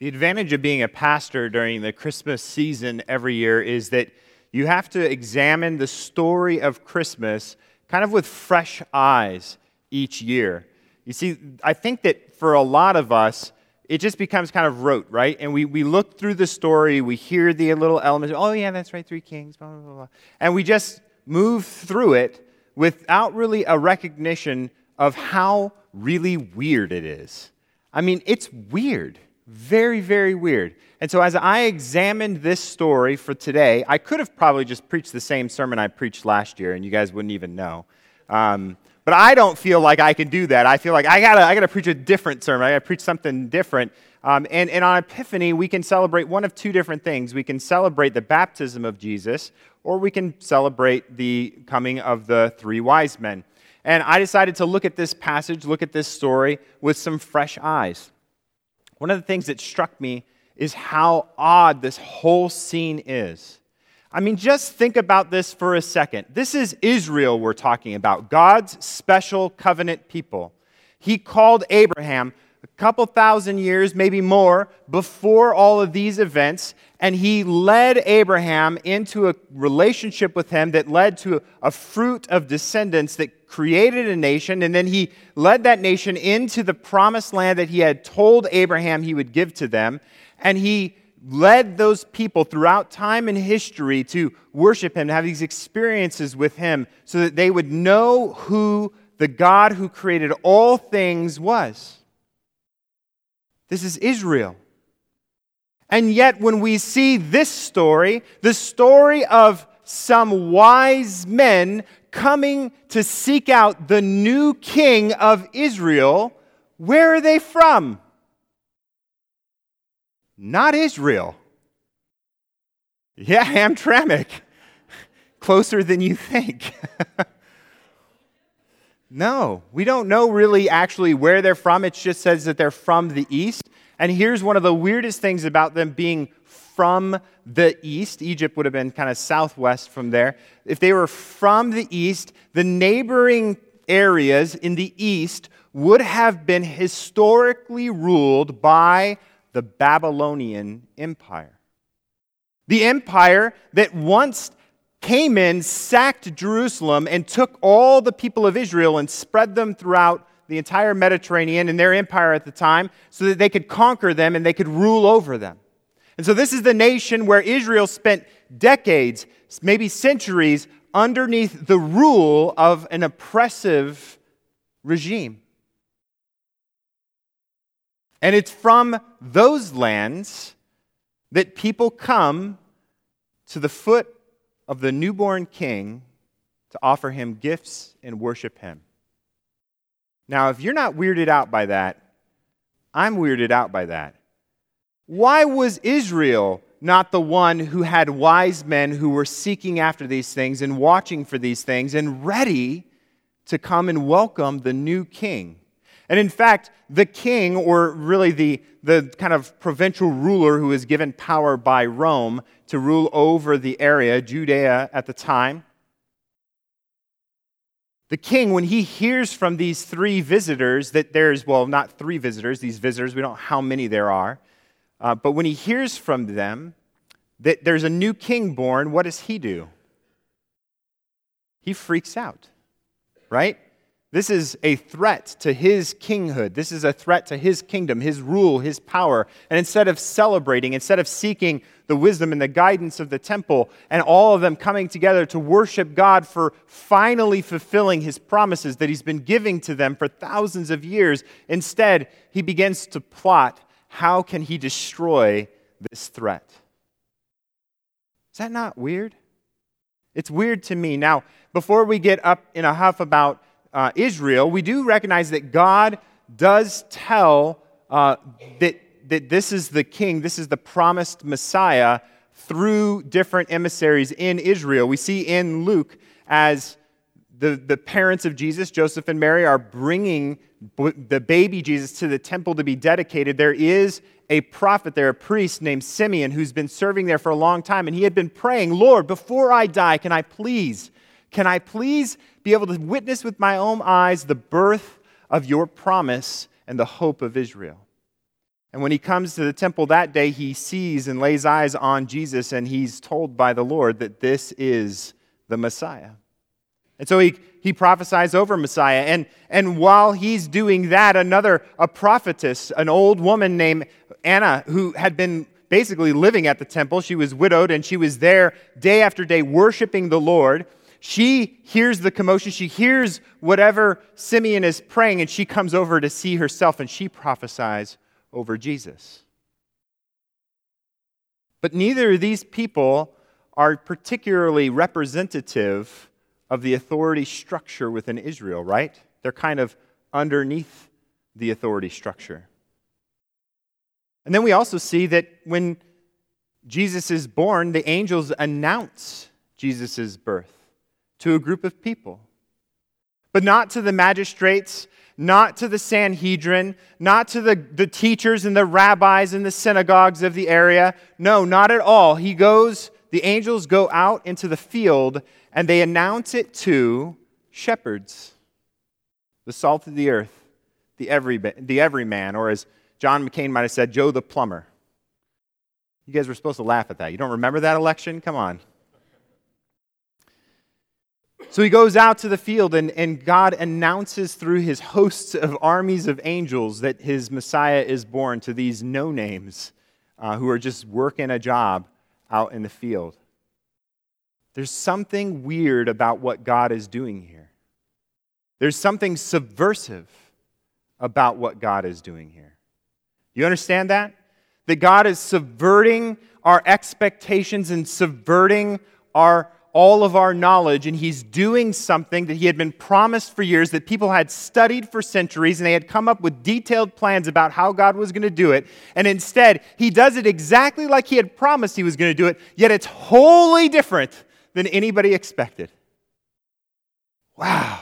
The advantage of being a pastor during the Christmas season every year is that you have to examine the story of Christmas kind of with fresh eyes each year. You see, I think that for a lot of us, it just becomes kind of rote, right? And we, we look through the story, we hear the little elements, oh, yeah, that's right, three kings, blah, blah, blah. And we just move through it without really a recognition of how really weird it is. I mean, it's weird. Very, very weird. And so, as I examined this story for today, I could have probably just preached the same sermon I preached last year, and you guys wouldn't even know. Um, but I don't feel like I can do that. I feel like I gotta, I gotta preach a different sermon. I gotta preach something different. Um, and, and on Epiphany, we can celebrate one of two different things. We can celebrate the baptism of Jesus, or we can celebrate the coming of the three wise men. And I decided to look at this passage, look at this story with some fresh eyes. One of the things that struck me is how odd this whole scene is. I mean, just think about this for a second. This is Israel we're talking about, God's special covenant people. He called Abraham a couple thousand years, maybe more, before all of these events, and he led Abraham into a relationship with him that led to a fruit of descendants that created a nation, and then he led that nation into the promised land that he had told Abraham he would give to them, and he led those people throughout time and history to worship him, to have these experiences with him, so that they would know who the God who created all things was. This is Israel. And yet, when we see this story, the story of some wise men coming to seek out the new king of Israel, where are they from? Not Israel. Yeah, Hamtramck. Closer than you think. no, we don't know really actually where they're from. It just says that they're from the east. And here's one of the weirdest things about them being from the east. Egypt would have been kind of southwest from there. If they were from the east, the neighboring areas in the east would have been historically ruled by the Babylonian Empire. The empire that once came in, sacked Jerusalem, and took all the people of Israel and spread them throughout the entire Mediterranean and their empire at the time so that they could conquer them and they could rule over them. And so, this is the nation where Israel spent decades, maybe centuries, underneath the rule of an oppressive regime. And it's from those lands that people come to the foot of the newborn king to offer him gifts and worship him. Now, if you're not weirded out by that, I'm weirded out by that. Why was Israel not the one who had wise men who were seeking after these things and watching for these things and ready to come and welcome the new king? And in fact, the king, or really the, the kind of provincial ruler who was given power by Rome to rule over the area, Judea at the time, the king, when he hears from these three visitors that there's, well, not three visitors, these visitors, we don't know how many there are, uh, but when he hears from them that there's a new king born, what does he do? He freaks out, right? This is a threat to his kinghood. This is a threat to his kingdom, his rule, his power. And instead of celebrating, instead of seeking the wisdom and the guidance of the temple, and all of them coming together to worship God for finally fulfilling his promises that he's been giving to them for thousands of years, instead, he begins to plot how can he destroy this threat. Is that not weird? It's weird to me. Now, before we get up in a huff about uh, Israel, we do recognize that God does tell uh, that, that this is the king, this is the promised Messiah through different emissaries in Israel. We see in Luke as the, the parents of Jesus, Joseph and Mary, are bringing the baby Jesus to the temple to be dedicated. There is a prophet there, a priest named Simeon, who's been serving there for a long time, and he had been praying, Lord, before I die, can I please, can I please be able to witness with my own eyes the birth of your promise and the hope of Israel. And when he comes to the temple that day, he sees and lays eyes on Jesus, and he's told by the Lord that this is the Messiah. And so he, he prophesies over Messiah. And, and while he's doing that, another, a prophetess, an old woman named Anna, who had been basically living at the temple, she was widowed, and she was there day after day worshiping the Lord. She hears the commotion. She hears whatever Simeon is praying, and she comes over to see herself, and she prophesies over Jesus. But neither of these people are particularly representative of the authority structure within Israel, right? They're kind of underneath the authority structure. And then we also see that when Jesus is born, the angels announce Jesus' birth to a group of people, but not to the magistrates not to the Sanhedrin, not to the, the teachers and the rabbis in the synagogues of the area. No, not at all. He goes, the angels go out into the field and they announce it to shepherds, the salt of the earth, the, every, the everyman, or as John McCain might have said, Joe the plumber. You guys were supposed to laugh at that. You don't remember that election? Come on. So he goes out to the field, and, and God announces through his hosts of armies of angels that his Messiah is born to these no names uh, who are just working a job out in the field. There's something weird about what God is doing here. There's something subversive about what God is doing here. You understand that? That God is subverting our expectations and subverting our all of our knowledge, and he's doing something that he had been promised for years, that people had studied for centuries, and they had come up with detailed plans about how God was going to do it. And instead, he does it exactly like he had promised he was going to do it, yet it's wholly different than anybody expected. Wow.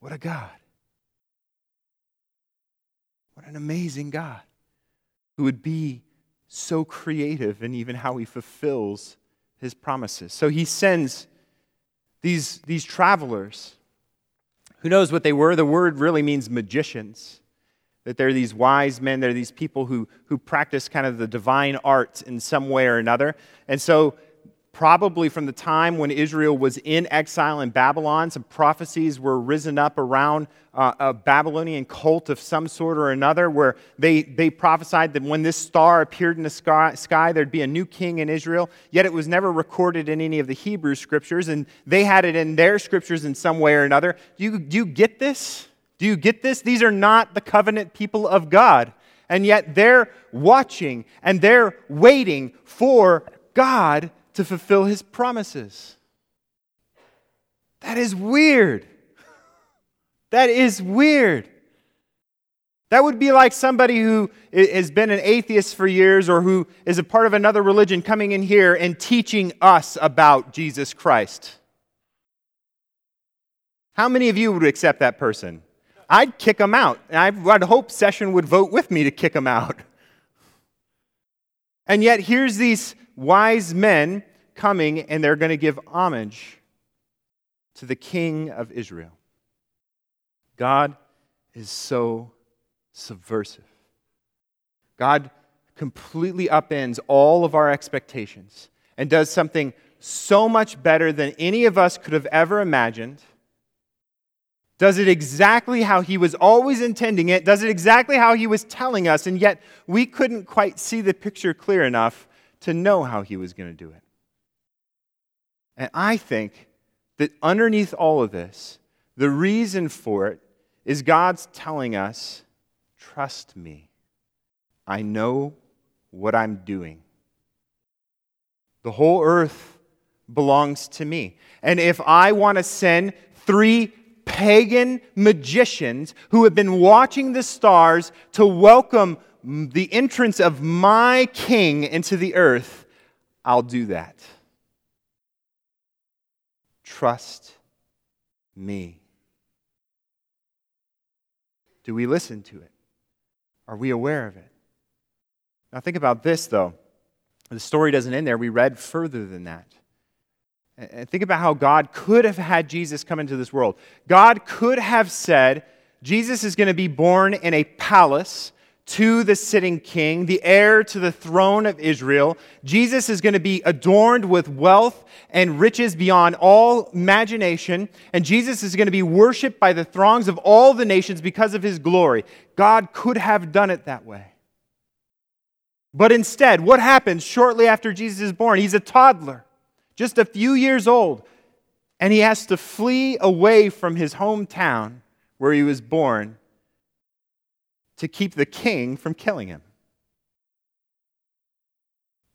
What a God. What an amazing God who would be so creative in even how he fulfills his promises. So he sends these, these travelers. Who knows what they were? The word really means magicians. That they're these wise men, they're these people who, who practice kind of the divine arts in some way or another. And so probably from the time when Israel was in exile in Babylon. Some prophecies were risen up around uh, a Babylonian cult of some sort or another, where they, they prophesied that when this star appeared in the sky, sky, there'd be a new king in Israel. Yet it was never recorded in any of the Hebrew scriptures, and they had it in their scriptures in some way or another. Do you, do you get this? Do you get this? These are not the covenant people of God. And yet they're watching and they're waiting for God to fulfill his promises. That is weird. That is weird. That would be like somebody who has been an atheist for years or who is a part of another religion coming in here and teaching us about Jesus Christ. How many of you would accept that person? I'd kick them out. I'd hope Session would vote with me to kick them out. And yet, here's these wise men coming and they're going to give homage to the king of Israel. God is so subversive. God completely upends all of our expectations and does something so much better than any of us could have ever imagined. Does it exactly how he was always intending it, does it exactly how he was telling us, and yet we couldn't quite see the picture clear enough to know how he was going to do it. And I think that underneath all of this, the reason for it is God's telling us, trust me. I know what I'm doing. The whole earth belongs to me. And if I want to send three pagan magicians who have been watching the stars to welcome the entrance of my king into the earth, I'll do that. Trust me. Do we listen to it? Are we aware of it? Now, think about this, though. The story doesn't end there. We read further than that. And think about how God could have had Jesus come into this world. God could have said, Jesus is going to be born in a palace to the sitting king, the heir to the throne of Israel. Jesus is going to be adorned with wealth and riches beyond all imagination. And Jesus is going to be worshiped by the throngs of all the nations because of his glory. God could have done it that way. But instead, what happens shortly after Jesus is born? He's a toddler, just a few years old, and he has to flee away from his hometown where he was born to keep the king from killing him.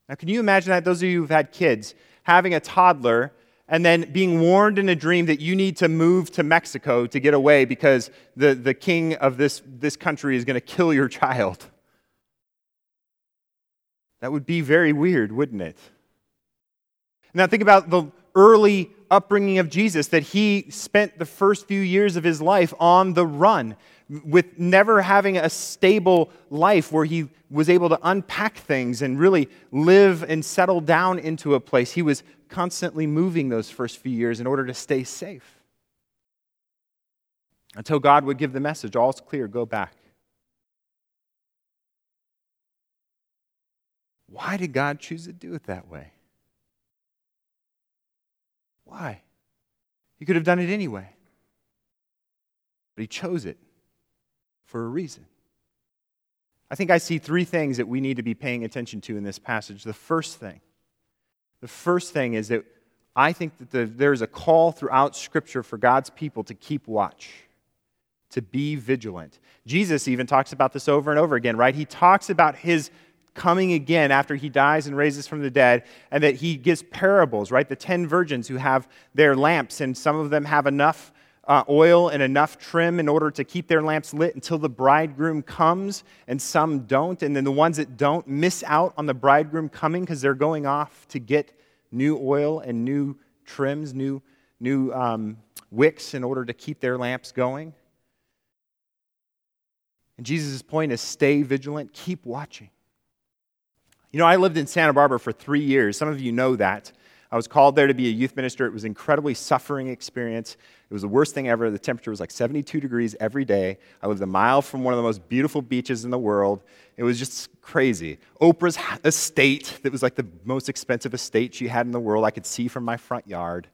Now, can you imagine that? Those of you who've had kids, having a toddler and then being warned in a dream that you need to move to Mexico to get away because the, the king of this, this country is going to kill your child. That would be very weird, wouldn't it? Now, think about the early upbringing of Jesus, that he spent the first few years of his life on the run with never having a stable life where he was able to unpack things and really live and settle down into a place. He was constantly moving those first few years in order to stay safe. Until God would give the message all's clear, go back. Why did God choose to do it that way? Why? He could have done it anyway. But he chose it for a reason. I think I see three things that we need to be paying attention to in this passage. The first thing, the first thing is that I think that the, there's a call throughout Scripture for God's people to keep watch, to be vigilant. Jesus even talks about this over and over again, right? He talks about his coming again after he dies and raises from the dead, and that he gives parables, right? The ten virgins who have their lamps, and some of them have enough uh, oil and enough trim in order to keep their lamps lit until the bridegroom comes, and some don't. And then the ones that don't miss out on the bridegroom coming because they're going off to get new oil and new trims, new, new um, wicks in order to keep their lamps going. And Jesus' point is stay vigilant, keep watching. You know, I lived in Santa Barbara for three years. Some of you know that. I was called there to be a youth minister. It was an incredibly suffering experience. It was the worst thing ever. The temperature was like 72 degrees every day. I lived a mile from one of the most beautiful beaches in the world. It was just crazy. Oprah's estate, that was like the most expensive estate she had in the world, I could see from my front yard.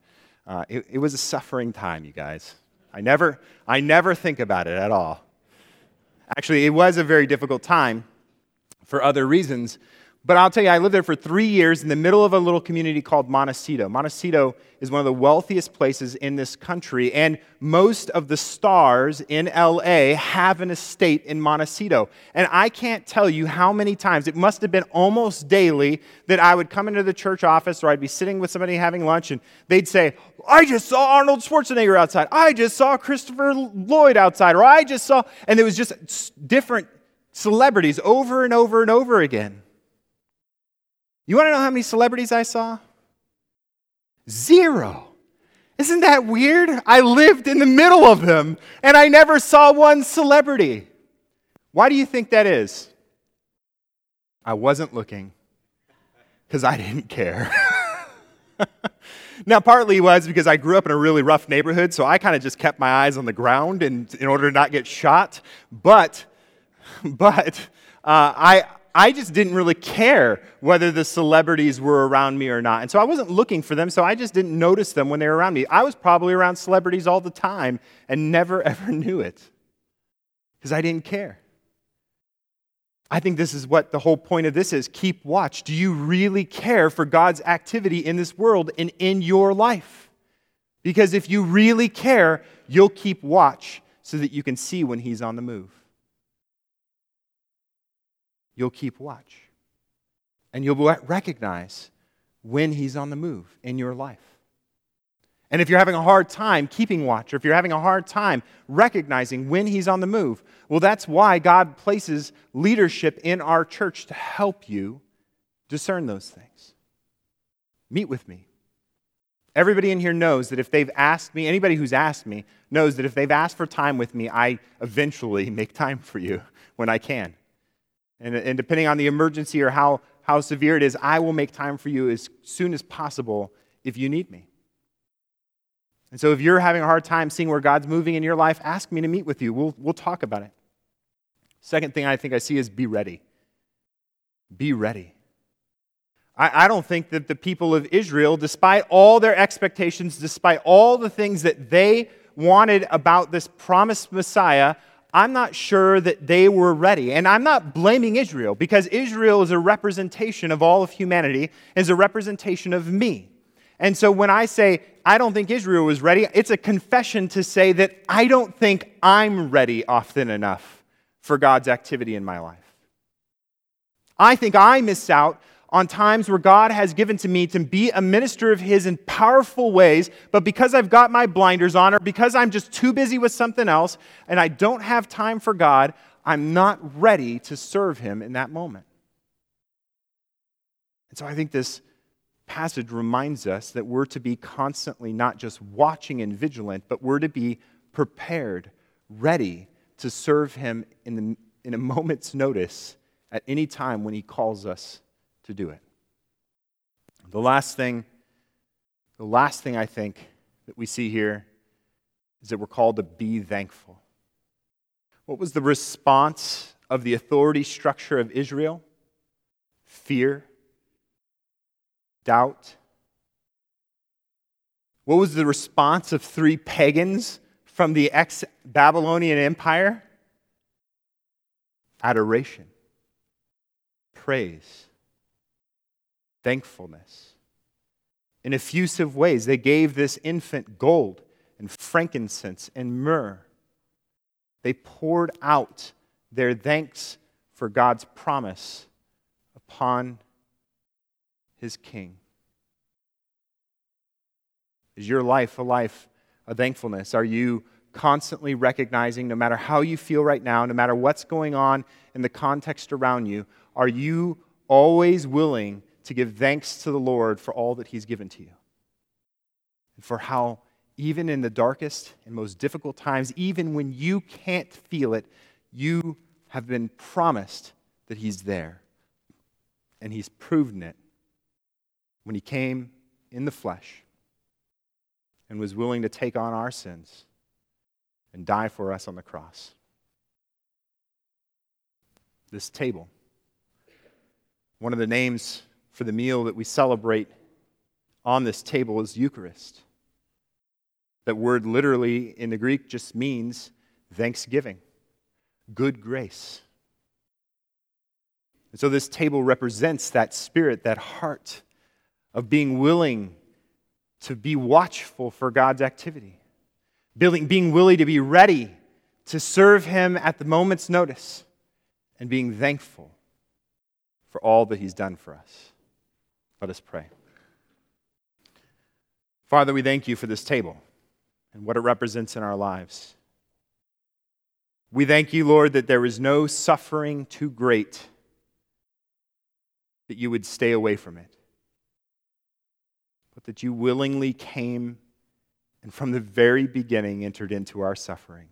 Uh, it, it was a suffering time, you guys. I never, I never think about it at all. Actually, it was a very difficult time for other reasons. But I'll tell you, I lived there for three years in the middle of a little community called Montecito. Montecito is one of the wealthiest places in this country, and most of the stars in LA have an estate in Montecito. And I can't tell you how many times, it must have been almost daily, that I would come into the church office or I'd be sitting with somebody having lunch, and they'd say, I just saw Arnold Schwarzenegger outside. I just saw Christopher Lloyd outside, or I just saw, and it was just different celebrities over and over and over again. You want to know how many celebrities I saw? Zero. Isn't that weird? I lived in the middle of them and I never saw one celebrity. Why do you think that is? I wasn't looking because I didn't care. now, partly was because I grew up in a really rough neighborhood, so I kind of just kept my eyes on the ground in, in order to not get shot. But, but uh, I, I just didn't really care whether the celebrities were around me or not. And so I wasn't looking for them, so I just didn't notice them when they were around me. I was probably around celebrities all the time and never ever knew it because I didn't care. I think this is what the whole point of this is keep watch. Do you really care for God's activity in this world and in your life? Because if you really care, you'll keep watch so that you can see when He's on the move you'll keep watch. And you'll recognize when he's on the move in your life. And if you're having a hard time keeping watch, or if you're having a hard time recognizing when he's on the move, well, that's why God places leadership in our church to help you discern those things. Meet with me. Everybody in here knows that if they've asked me, anybody who's asked me knows that if they've asked for time with me, I eventually make time for you when I can. And, and depending on the emergency or how, how severe it is, I will make time for you as soon as possible if you need me. And so if you're having a hard time seeing where God's moving in your life, ask me to meet with you. We'll, we'll talk about it. Second thing I think I see is be ready. Be ready. I, I don't think that the people of Israel, despite all their expectations, despite all the things that they wanted about this promised Messiah, I'm not sure that they were ready. And I'm not blaming Israel because Israel is a representation of all of humanity, is a representation of me. And so when I say I don't think Israel was ready, it's a confession to say that I don't think I'm ready often enough for God's activity in my life. I think I miss out on times where God has given to me to be a minister of His in powerful ways, but because I've got my blinders on, or because I'm just too busy with something else and I don't have time for God, I'm not ready to serve Him in that moment. And so I think this passage reminds us that we're to be constantly not just watching and vigilant, but we're to be prepared, ready to serve Him in, the, in a moment's notice at any time when He calls us to do it. The last thing, the last thing I think that we see here is that we're called to be thankful. What was the response of the authority structure of Israel? Fear, doubt. What was the response of three pagans from the ex Babylonian Empire? Adoration, praise thankfulness. In effusive ways, they gave this infant gold and frankincense and myrrh. They poured out their thanks for God's promise upon his king. Is your life a life of thankfulness? Are you constantly recognizing, no matter how you feel right now, no matter what's going on in the context around you, are you always willing to give thanks to the Lord for all that He's given to you. And for how, even in the darkest and most difficult times, even when you can't feel it, you have been promised that He's there. And He's proven it when He came in the flesh and was willing to take on our sins and die for us on the cross. This table, one of the names for the meal that we celebrate on this table is Eucharist. That word literally in the Greek just means thanksgiving, good grace. And so this table represents that spirit, that heart of being willing to be watchful for God's activity, being willing to be ready to serve Him at the moment's notice, and being thankful for all that He's done for us. Let us pray. Father, we thank you for this table and what it represents in our lives. We thank you, Lord, that there is no suffering too great that you would stay away from it, but that you willingly came and from the very beginning entered into our suffering,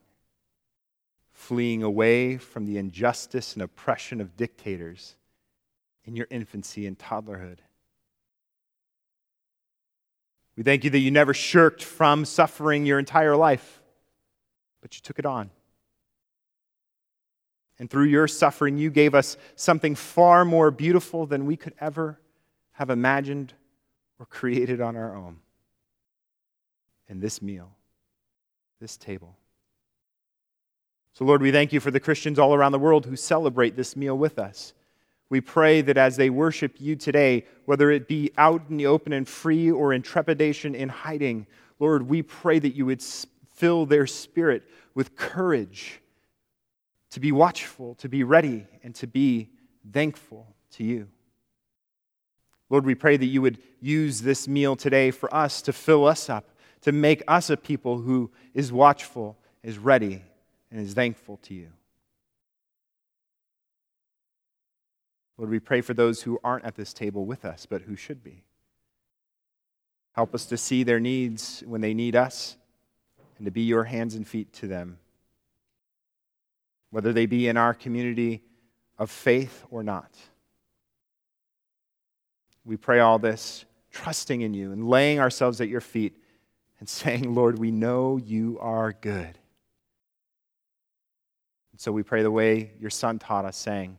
fleeing away from the injustice and oppression of dictators in your infancy and toddlerhood. We thank you that you never shirked from suffering your entire life, but you took it on. And through your suffering, you gave us something far more beautiful than we could ever have imagined or created on our own. In this meal, this table. So, Lord, we thank you for the Christians all around the world who celebrate this meal with us. We pray that as they worship you today, whether it be out in the open and free or in trepidation in hiding, Lord, we pray that you would fill their spirit with courage to be watchful, to be ready, and to be thankful to you. Lord, we pray that you would use this meal today for us to fill us up, to make us a people who is watchful, is ready, and is thankful to you. Lord, we pray for those who aren't at this table with us, but who should be. Help us to see their needs when they need us and to be your hands and feet to them, whether they be in our community of faith or not. We pray all this trusting in you and laying ourselves at your feet and saying, Lord, we know you are good. so we pray the way your Son taught us, saying,